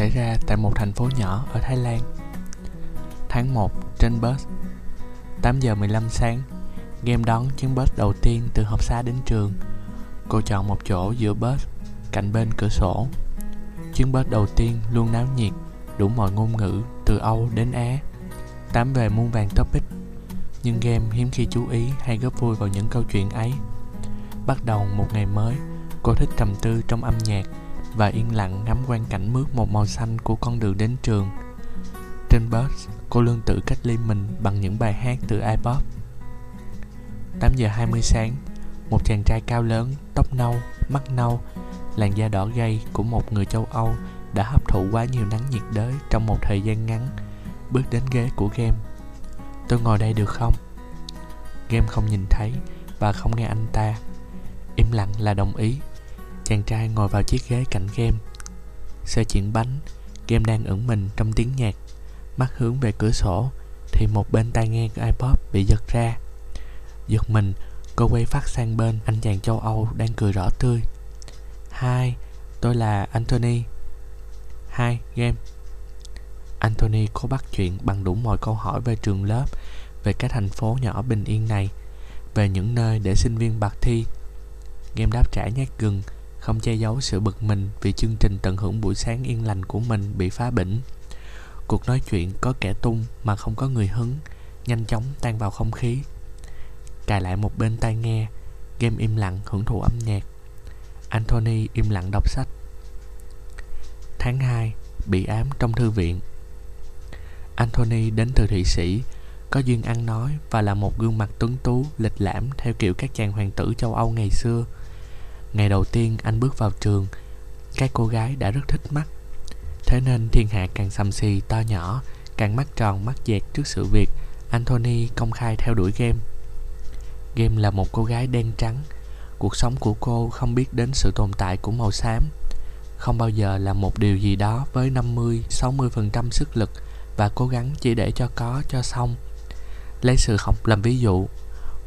Xảy ra tại một thành phố nhỏ ở Thái Lan. Tháng 1 trên bus 8 giờ 15 sáng, Game đón chuyến bus đầu tiên từ học xá đến trường. Cô chọn một chỗ giữa bus, Cạnh bên cửa sổ. Chuyến bus đầu tiên luôn náo nhiệt, Đủ mọi ngôn ngữ, từ Âu đến Á. Tám về muôn vàng topic, Nhưng game hiếm khi chú ý hay góp vui vào những câu chuyện ấy. Bắt đầu một ngày mới, Cô thích trầm tư trong âm nhạc và yên lặng ngắm quan cảnh mướt một màu xanh của con đường đến trường. Trên bus, cô luôn tự cách ly mình bằng những bài hát từ iPod. 8 giờ 20 sáng, một chàng trai cao lớn, tóc nâu, mắt nâu, làn da đỏ gay của một người châu Âu đã hấp thụ quá nhiều nắng nhiệt đới trong một thời gian ngắn, bước đến ghế của game. Tôi ngồi đây được không? Game không nhìn thấy và không nghe anh ta. Im lặng là đồng ý Chàng trai ngồi vào chiếc ghế cạnh game. Xe chuyển bánh Game đang ẩn mình trong tiếng nhạc. Mắt hướng về cửa sổ Thì một bên tai nghe của iPod bị giật ra. Giật mình Cô quay phát sang bên anh chàng châu Âu đang cười rõ tươi. Hai, tôi là Anthony. Hai, game. Anthony cố bắt chuyện bằng đủ mọi câu hỏi về trường lớp Về cái thành phố nhỏ bình yên này Về những nơi để sinh viên bạc thi. Game đáp trả nhát gừng không che giấu sự bực mình vì chương trình tận hưởng buổi sáng yên lành của mình bị phá bỉnh. Cuộc nói chuyện có kẻ tung mà không có người hứng, nhanh chóng tan vào không khí. Cài lại một bên tai nghe, game im lặng hưởng thụ âm nhạc. Anthony im lặng đọc sách. Tháng 2, bị ám trong thư viện. Anthony đến từ Thụy Sĩ, có duyên ăn nói và là một gương mặt tuấn tú, lịch lãm theo kiểu các chàng hoàng tử châu Âu ngày xưa – Ngày đầu tiên anh bước vào trường Các cô gái đã rất thích mắt. Thế nên thiên hạ càng xăm xì to nhỏ, Càng mắt tròn, mắt dẹt trước sự việc, Anthony công khai theo đuổi game. Game là một cô gái đen trắng. Cuộc sống của cô không biết đến sự tồn tại của màu xám. Không bao giờ là một điều gì đó với 50-60% sức lực Và cố gắng chỉ để cho có, cho xong. Lấy sự học làm ví dụ,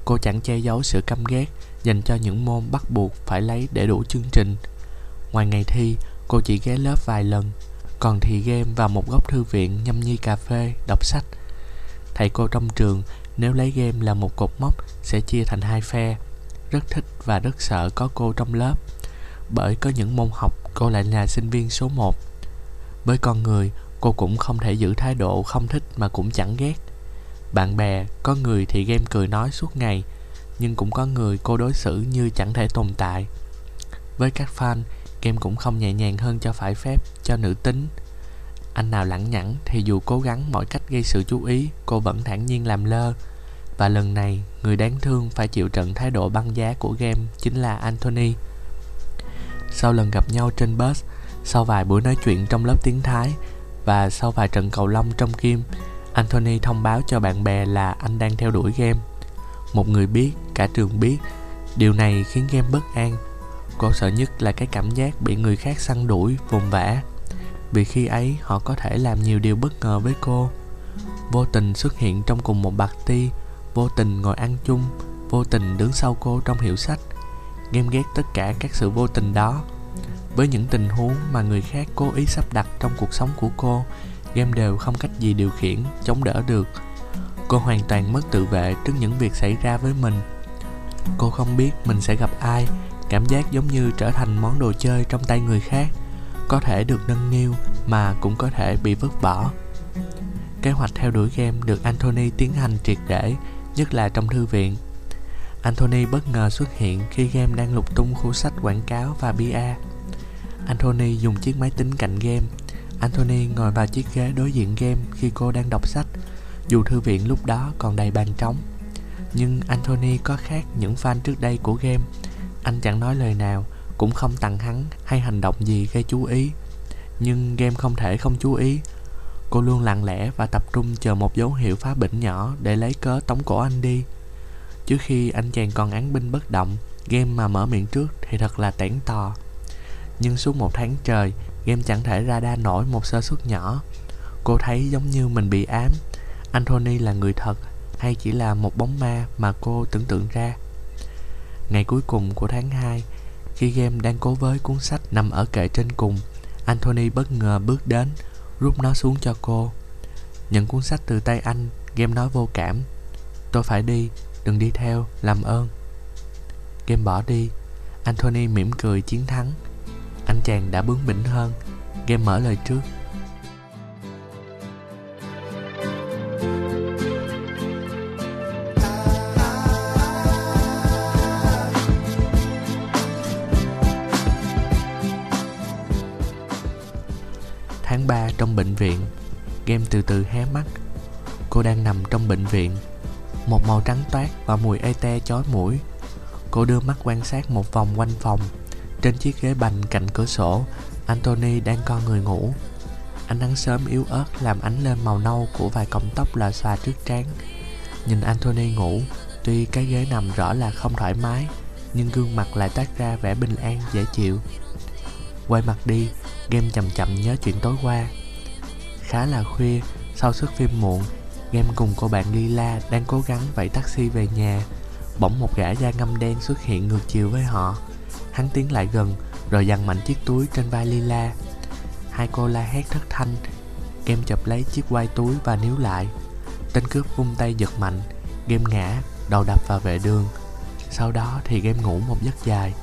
Cô chẳng che giấu sự căm ghét dành cho những môn bắt buộc phải lấy để đủ chương trình. Ngoài ngày thi, cô chỉ ghé lớp vài lần, còn thì game vào một góc thư viện nhâm nhi cà phê, đọc sách. Thầy cô trong trường nếu lấy game là một cột mốc sẽ chia thành hai phe. Rất thích và rất sợ có cô trong lớp, bởi có những môn học cô lại là sinh viên số 1. Với con người, cô cũng không thể giữ thái độ không thích mà cũng chẳng ghét. Bạn bè, có người thì game cười nói suốt ngày, nhưng cũng có người cô đối xử như chẳng thể tồn tại. Với các fan, game cũng không nhẹ nhàng hơn cho phải phép cho nữ tính. Anh nào lẳng nhẳng thì dù cố gắng mọi cách gây sự chú ý, cô vẫn thản nhiên làm lơ. Và lần này, người đáng thương phải chịu trận thái độ băng giá của game chính là Anthony. Sau lần gặp nhau trên bus, sau vài buổi nói chuyện trong lớp tiếng Thái và sau vài trận cầu lông trong game, Anthony thông báo cho bạn bè là anh đang theo đuổi game. Một người biết, cả trường biết. Điều này khiến game bất an. Cô sợ nhất là cái cảm giác bị người khác săn đuổi, vùng vã. Vì khi ấy họ có thể làm nhiều điều bất ngờ với cô. Vô tình xuất hiện trong cùng một bạc ti. Vô tình ngồi ăn chung. Vô tình đứng sau cô trong hiệu sách. Game ghét tất cả các sự vô tình đó. Với những tình huống mà người khác cố ý sắp đặt trong cuộc sống của cô Game đều không cách gì điều khiển, chống đỡ được. Cô hoàn toàn mất tự vệ trước những việc xảy ra với mình. Cô không biết mình sẽ gặp ai, Cảm giác giống như trở thành món đồ chơi trong tay người khác, Có thể được nâng niu mà cũng có thể bị vứt bỏ. Kế hoạch theo đuổi game được Anthony tiến hành triệt để, Nhất là trong thư viện. Anthony bất ngờ xuất hiện khi game đang lục tung khu sách quảng cáo và bia. Anthony dùng chiếc máy tính cạnh game. Anthony ngồi vào chiếc ghế đối diện game khi cô đang đọc sách dù thư viện lúc đó còn đầy bàn trống, Nhưng Anthony có khác những fan trước đây của game. Anh chẳng nói lời nào, Cũng không tặng hắn hay hành động gì gây chú ý. Nhưng game không thể không chú ý. Cô luôn lặng lẽ và tập trung chờ một dấu hiệu phá bệnh nhỏ để lấy cớ tống cổ anh đi. Trước khi anh chàng còn án binh bất động, Game mà mở miệng trước thì thật là tẻn tò. Nhưng suốt một tháng trời, Game chẳng thể ra đa nổi một sơ suất nhỏ. Cô thấy giống như mình bị ám. Anthony là người thật hay chỉ là một bóng ma mà cô tưởng tượng ra. Ngày cuối cùng của tháng 2, khi game đang cố với cuốn sách nằm ở kệ trên cùng, Anthony bất ngờ bước đến, rút nó xuống cho cô. Nhận cuốn sách từ tay anh, Game nói vô cảm. Tôi phải đi, đừng đi theo, làm ơn. Game bỏ đi, Anthony mỉm cười chiến thắng. Anh chàng đã bướng bỉnh hơn. Game mở lời trước. Trong bệnh viện. Một màu trắng toát và mùi ê te chói mũi. Cô đưa mắt quan sát một vòng quanh phòng. Trên chiếc ghế bành cạnh cửa sổ, Anthony đang co người ngủ. Ánh nắng sớm yếu ớt làm ánh lên màu nâu của vài cọng tóc lòa xòa trước trán. Nhìn Anthony ngủ, Tuy cái ghế nằm rõ là không thoải mái, Nhưng gương mặt lại toát ra vẻ bình an, dễ chịu. Quay mặt đi, Game chậm chậm nhớ chuyện tối qua. Khá là khuya, Sau suất phim muộn Game cùng cô bạn Lila đang cố gắng vẫy taxi về nhà. Bỗng một gã da ngâm đen xuất hiện ngược chiều với họ. Hắn tiến lại gần, Rồi dằn mạnh chiếc túi trên vai Lila. Hai cô la hét thất thanh. Game chụp lấy chiếc quai túi và níu lại. Tên cướp vung tay giật mạnh. Game ngã, Đầu đập vào vệ đường. Sau đó thì game ngủ một giấc dài.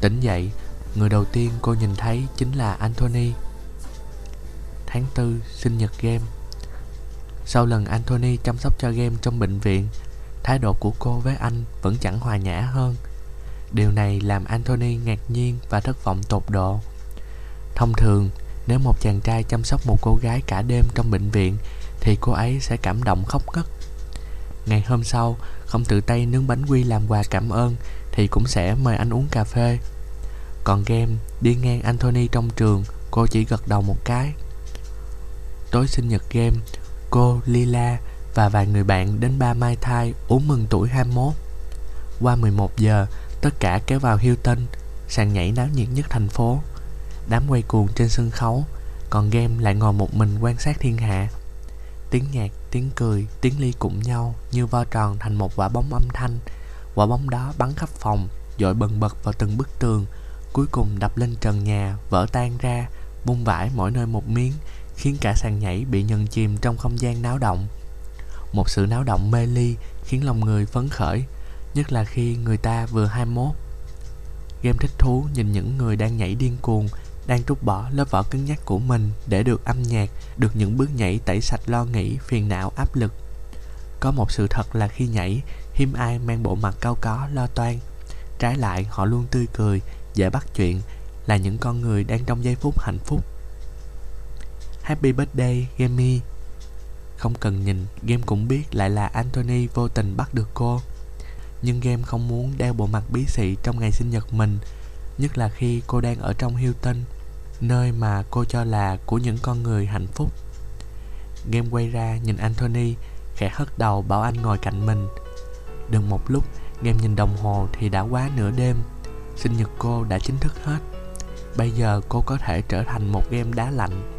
Tỉnh dậy, Người đầu tiên cô nhìn thấy chính là Anthony. Tháng 4 sinh nhật game. Sau lần Anthony chăm sóc cho game trong bệnh viện Thái độ của cô với anh vẫn chẳng hòa nhã hơn. Điều này làm Anthony ngạc nhiên và thất vọng tột độ. Thông thường, nếu một chàng trai chăm sóc một cô gái cả đêm trong bệnh viện Thì cô ấy sẽ cảm động khóc ngất. Ngày hôm sau, không tự tay nướng bánh quy làm quà cảm ơn Thì cũng sẽ mời anh uống cà phê. Còn game đi ngang Anthony trong trường Cô chỉ gật đầu một cái. Tối sinh nhật game Cô, Lila và vài người bạn đến ba Mai Thai uống mừng tuổi 21 Qua 11 giờ Tất cả kéo vào Hilton Sàn nhảy náo nhiệt nhất thành phố. Đám quay cuồng trên sân khấu Còn game lại ngồi một mình quan sát thiên hạ. Tiếng nhạc, tiếng cười, tiếng ly cụm nhau Như vo tròn thành một quả bóng âm thanh. Quả bóng đó bắn khắp phòng Dội bần bật vào từng bức tường cuối cùng đập lên trần nhà vỡ tan ra bung vải mỗi nơi một miếng khiến cả sàn nhảy bị nhận chìm trong không gian náo động. Một sự náo động mê ly khiến lòng người phấn khởi, nhất là khi người ta vừa 21 game thích thú nhìn những người đang nhảy điên cuồng, đang trút bỏ lớp vỏ cứng nhắc của mình để được âm nhạc, được những bước nhảy tẩy sạch lo nghĩ, phiền não, áp lực. Có một sự thật là khi nhảy, hiếm ai mang bộ mặt cao có, lo toan. Trái lại, họ luôn tươi cười, dễ bắt chuyện, là những con người đang trong giây phút hạnh phúc. Happy birthday Gammy Không cần nhìn, Game cũng biết lại là Anthony vô tình bắt được cô. Nhưng Game không muốn đeo bộ mặt bí sĩ trong ngày sinh nhật mình, Nhất là khi cô đang ở trong Hilton, Nơi mà cô cho là của những con người hạnh phúc. Game quay ra nhìn Anthony, Khẽ hất đầu bảo anh ngồi cạnh mình. Đừng một lúc, Game nhìn đồng hồ thì đã quá nửa đêm. Sinh nhật cô đã chính thức hết. Bây giờ cô có thể trở thành một game đá lạnh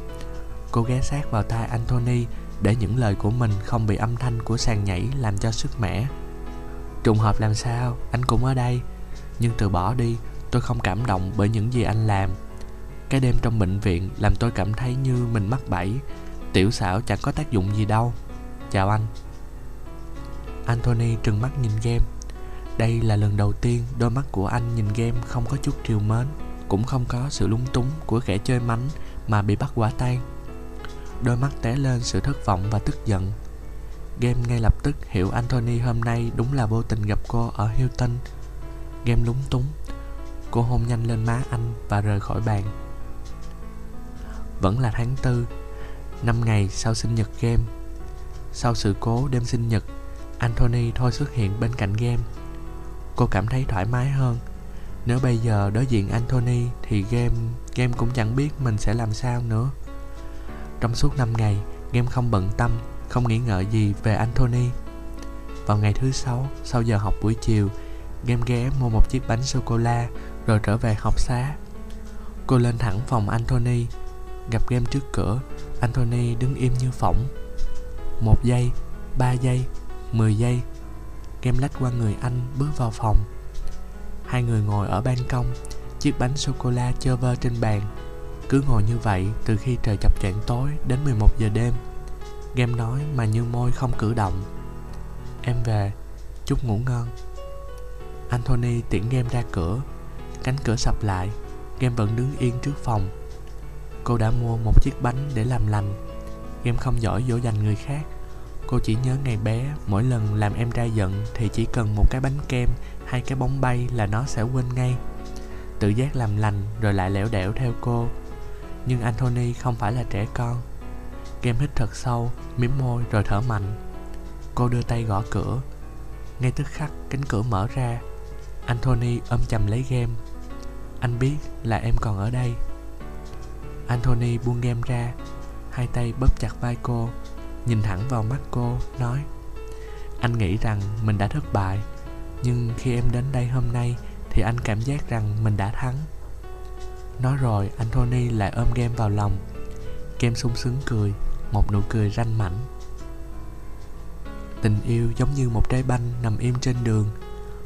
cô ghé sát vào tai anthony để những lời của mình không bị âm thanh của sàn nhảy làm cho sức mẻ. Trùng hợp làm sao, anh cũng ở đây. Nhưng từ bỏ đi, tôi không cảm động bởi những gì anh làm. Cái đêm trong bệnh viện làm tôi cảm thấy như mình mắc bẫy. Tiểu xảo chẳng có tác dụng gì đâu. Chào anh. Anthony trừng mắt nhìn game đây là lần đầu tiên đôi mắt của anh nhìn game không có chút triều mến, Cũng không có sự lung túng của kẻ chơi mánh mà bị bắt quả tang. Đôi mắt té lên sự thất vọng và tức giận. Game ngay lập tức hiểu Anthony hôm nay đúng là vô tình gặp cô ở Hilton. Game lúng túng. Cô hôn nhanh lên má anh và rời khỏi bàn. Vẫn là tháng tư, năm ngày sau sinh nhật game. Sau sự cố đêm sinh nhật, Anthony thôi xuất hiện bên cạnh game. Cô cảm thấy thoải mái hơn. Nếu bây giờ đối diện Anthony thì game game cũng chẳng biết mình sẽ làm sao nữa trong suốt 5 ngày game không bận tâm, không nghĩ ngợi gì về Anthony vào ngày thứ sáu, sau giờ học buổi chiều game ghé mua một chiếc bánh sô cô la rồi trở về học xá. Cô lên thẳng phòng Anthony gặp game trước cửa Anthony đứng im như phỏng. Một giây, ba giây, mười giây Game lách qua người anh bước vào phòng. Hai người ngồi ở ban công, Chiếc bánh sô-cô-la chơ vơ trên bàn cứ ngồi như vậy từ khi trời chập choạng tối đến 11 giờ đêm. Game nói mà như môi không cử động. Em về, chúc ngủ ngon. Anthony tiễn game ra cửa, cánh cửa sập lại, game vẫn đứng yên trước phòng. Cô đã mua một chiếc bánh để làm lành. Game không giỏi dỗ dành người khác. Cô chỉ nhớ ngày bé, mỗi lần làm em trai giận thì chỉ cần một cái bánh kem hay cái bóng bay là nó sẽ quên ngay. Tự giác làm lành rồi lại lẻo đẻo theo cô. Nhưng Anthony không phải là trẻ con. Game hít thật sâu, mím môi rồi thở mạnh. Cô đưa tay gõ cửa. Ngay tức khắc cánh cửa mở ra. Anthony ôm chầm lấy game. Anh biết là em còn ở đây. Anthony buông game ra, hai tay bóp chặt vai cô, nhìn thẳng vào mắt cô, nói Anh nghĩ rằng mình đã thất bại, nhưng khi em đến đây hôm nay thì anh cảm giác rằng mình đã thắng. Nói rồi, Anthony lại ôm game vào lòng. Game sung sướng cười, một nụ cười ranh mảnh. Tình yêu giống như một trái banh nằm im trên đường.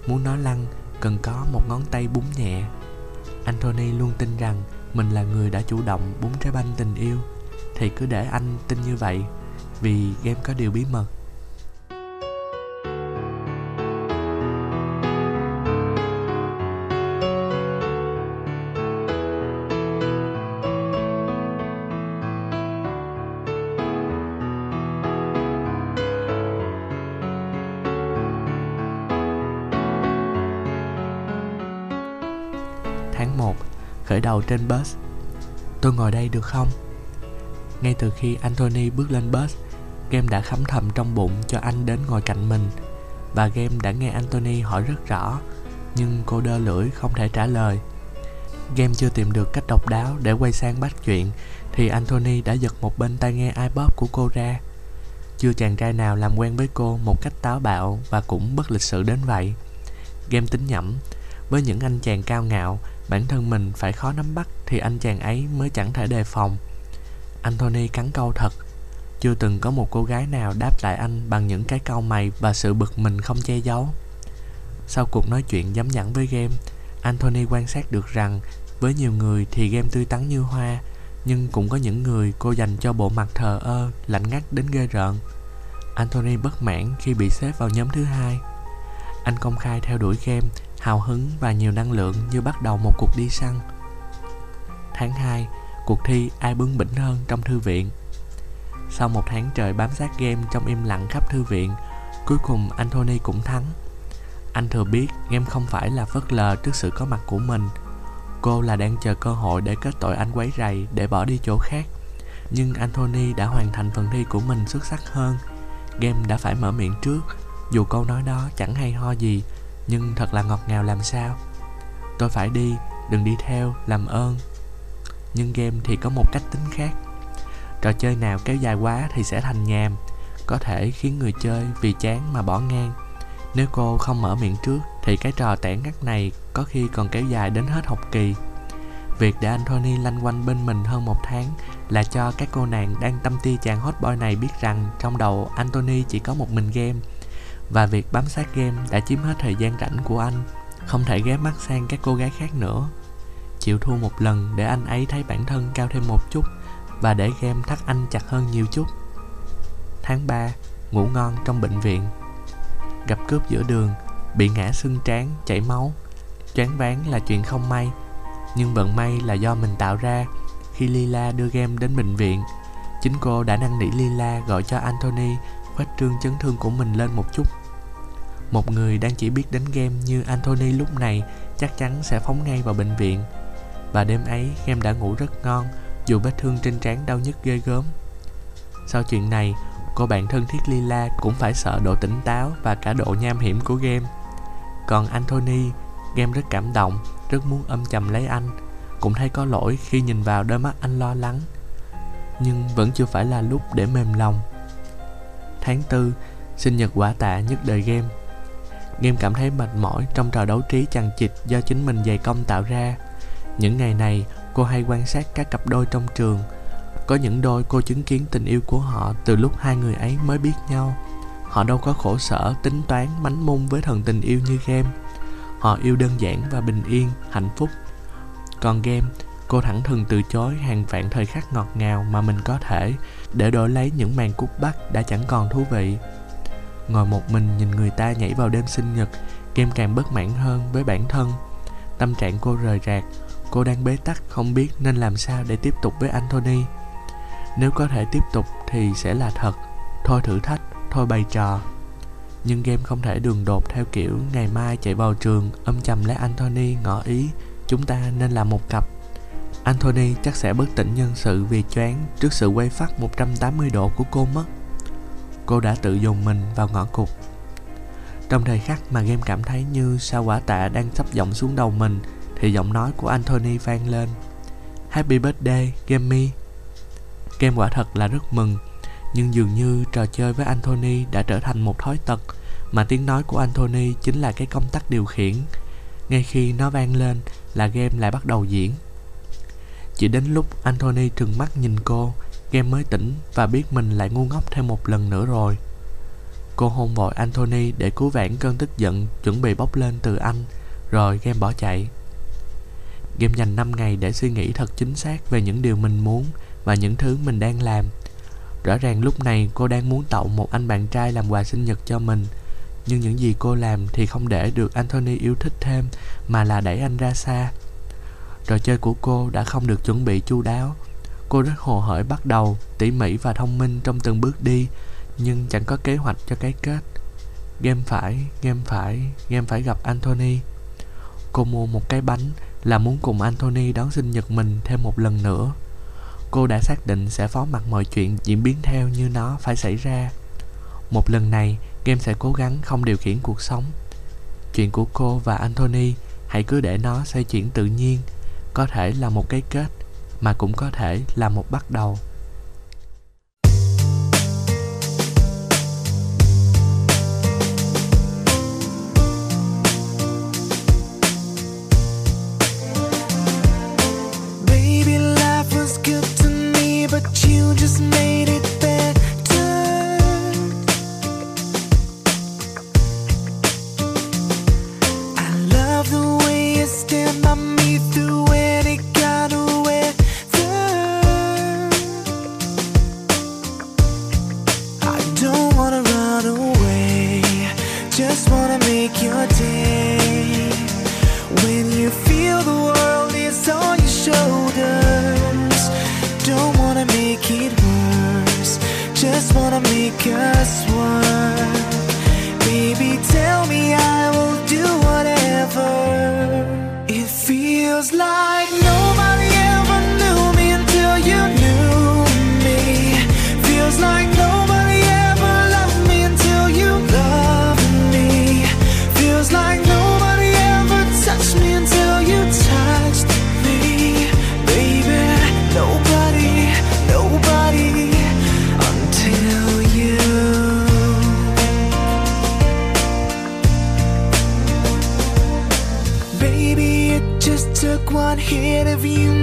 Muốn nó lăn, cần có một ngón tay búng nhẹ. Anthony luôn tin rằng mình là người đã chủ động búng trái banh tình yêu thì cứ để anh tin như vậy vì game có điều bí mật trên bus. Tôi ngồi đây được không? Ngay từ khi anthony bước lên bus, game đã khấm thầm trong bụng cho anh đến ngồi cạnh mình. Và game đã nghe anthony hỏi rất rõ, nhưng cô đơ lưỡi không thể trả lời. Game chưa tìm được cách độc đáo để quay sang bắt chuyện, thì anthony đã giật một bên tai nghe ipod của cô ra. Chưa chàng trai nào làm quen với cô một cách táo bạo và cũng bất lịch sự đến vậy. Game tính nhẩm, với những anh chàng cao ngạo bản thân mình phải khó nắm bắt thì anh chàng ấy mới chẳng thể đề phòng. Anthony cắn câu thật, chưa từng có một cô gái nào đáp lại anh bằng những cái cau mày và sự bực mình không che giấu. Sau cuộc nói chuyện dám nhẵn với game, anthony quan sát được rằng với nhiều người thì game tươi tắn như hoa, nhưng cũng có những người cô dành cho bộ mặt thờ ơ, lạnh ngắt đến ghê rợn. Anthony bất mãn khi bị xếp vào nhóm thứ hai. Anh công khai theo đuổi game hào hứng và nhiều năng lượng như bắt đầu một cuộc đi săn. Tháng 2, cuộc thi ai bướng bỉnh hơn trong thư viện. Sau một tháng trời bám sát game trong im lặng khắp thư viện, cuối cùng Anthony cũng thắng. Anh thừa biết game không phải là phớt lờ trước sự có mặt của mình. Cô là đang chờ cơ hội để kết tội anh quấy rầy để bỏ đi chỗ khác. Nhưng Anthony đã hoàn thành phần thi của mình xuất sắc hơn. Game đã phải mở miệng trước, dù câu nói đó chẳng hay ho gì, nhưng thật là ngọt ngào làm sao? Tôi phải đi, đừng đi theo, làm ơn. Nhưng game thì có một cách tính khác. Trò chơi nào kéo dài quá thì sẽ thành nhàm. Có thể khiến người chơi vì chán mà bỏ ngang. Nếu cô không mở miệng trước, thì cái trò tẻ ngắt này có khi còn kéo dài đến hết học kỳ. Việc để Anthony lanh quanh bên mình hơn một tháng là cho các cô nàng đang tâm ti chàng hot boy này biết rằng trong đầu Anthony chỉ có một mình game và việc bám sát game đã chiếm hết thời gian rảnh của anh, không thể ghé mắt sang các cô gái khác nữa. Chịu thua một lần để anh ấy thấy bản thân cao thêm một chút và để game thắt anh chặt hơn nhiều chút. Tháng 3 ngủ ngon trong bệnh viện. Gặp cướp giữa đường, bị ngã xương trán chảy máu. Choáng váng là chuyện không may, nhưng vận may là do mình tạo ra khi lila đưa game đến bệnh viện. Chính cô đã năn nỉ lila gọi cho anthony khoét trương chấn thương của mình lên một chút. Một người đang chỉ biết đánh game như anthony lúc này chắc chắn sẽ phóng ngay vào bệnh viện. Và đêm ấy game đã ngủ rất ngon, dù vết thương trên trán đau nhức ghê gớm. Sau chuyện này, cô bạn thân thiết lila cũng phải sợ độ tỉnh táo và cả độ nham hiểm của game. Còn anthony game rất cảm động, rất muốn ôm chầm lấy anh. Cũng thấy có lỗi khi nhìn vào đôi mắt anh lo lắng. Nhưng vẫn chưa phải là lúc để mềm lòng tháng 4 sinh nhật quả tạ nhất đời game. Game cảm thấy mệt mỏi trong trò đấu trí chằng chịt do chính mình dày công tạo ra. Những ngày này, cô hay quan sát các cặp đôi trong trường. Có những đôi cô chứng kiến tình yêu của họ từ lúc hai người ấy mới biết nhau. Họ đâu có khổ sở, tính toán, mánh mung với thần tình yêu như game. Họ yêu đơn giản và bình yên, hạnh phúc. Còn game cô cô thẳng thừng từ chối hàng vạn thời khắc ngọt ngào mà mình có thể để đổi lấy những màn cút bắt đã chẳng còn thú vị. Ngồi một mình nhìn người ta nhảy vào đêm sinh nhật game càng bất mãn hơn với bản thân. Tâm trạng cô rời rạc, cô đang bế tắc không biết nên làm sao để tiếp tục với anthony. Nếu có thể tiếp tục thì sẽ là thật, thôi thử thách, thôi bày trò. Nhưng game không thể đường đột theo kiểu ngày mai chạy vào trường âm chầm lấy Anthony ngỏ ý, chúng ta nên làm một cặp. Anthony chắc sẽ bất tỉnh nhân sự vì choáng trước sự quay phát 180 độ của cô mất. Cô đã tự dùng mình vào ngõ cụt. Trong thời khắc mà game cảm thấy như sao quả tạ đang sắp giọng xuống đầu mình thì giọng nói của Anthony vang lên. Happy birthday, Gammy. Game quả thật là rất mừng nhưng dường như trò chơi với Anthony đã trở thành một thói tật mà tiếng nói của Anthony chính là cái công tắc điều khiển. Ngay khi nó vang lên là game lại bắt đầu diễn. Chỉ đến lúc Anthony trừng mắt nhìn cô, game mới tỉnh và biết mình lại ngu ngốc thêm một lần nữa rồi. Cô hôn vội Anthony để cứu vãn cơn tức giận chuẩn bị bốc lên từ anh, rồi game bỏ chạy. Game dành 5 ngày để suy nghĩ thật chính xác về những điều mình muốn và những thứ mình đang làm Rõ ràng lúc này cô đang muốn tậu một anh bạn trai làm quà sinh nhật cho mình Nhưng những gì cô làm thì không để được Anthony yêu thích thêm Mà là đẩy anh ra xa Trò chơi của cô đã không được chuẩn bị chu đáo. Cô rất hồ hởi bắt đầu, tỉ mỉ và thông minh trong từng bước đi Nhưng chẳng có kế hoạch cho cái kết. Game phải, game phải, game phải gặp Anthony. Cô mua một cái bánh là muốn cùng Anthony đón sinh nhật mình thêm một lần nữa. Cô đã xác định sẽ phó mặc mọi chuyện diễn biến theo như nó phải xảy ra. Một lần này game sẽ cố gắng không điều khiển cuộc sống. Chuyện của cô và anthony hãy cứ để nó xoay chuyển tự nhiên có thể là một cái kết mà cũng có thể là một bắt đầu. gonna make us one. Baby, tell me I will do whatever. It feels like. not here if you.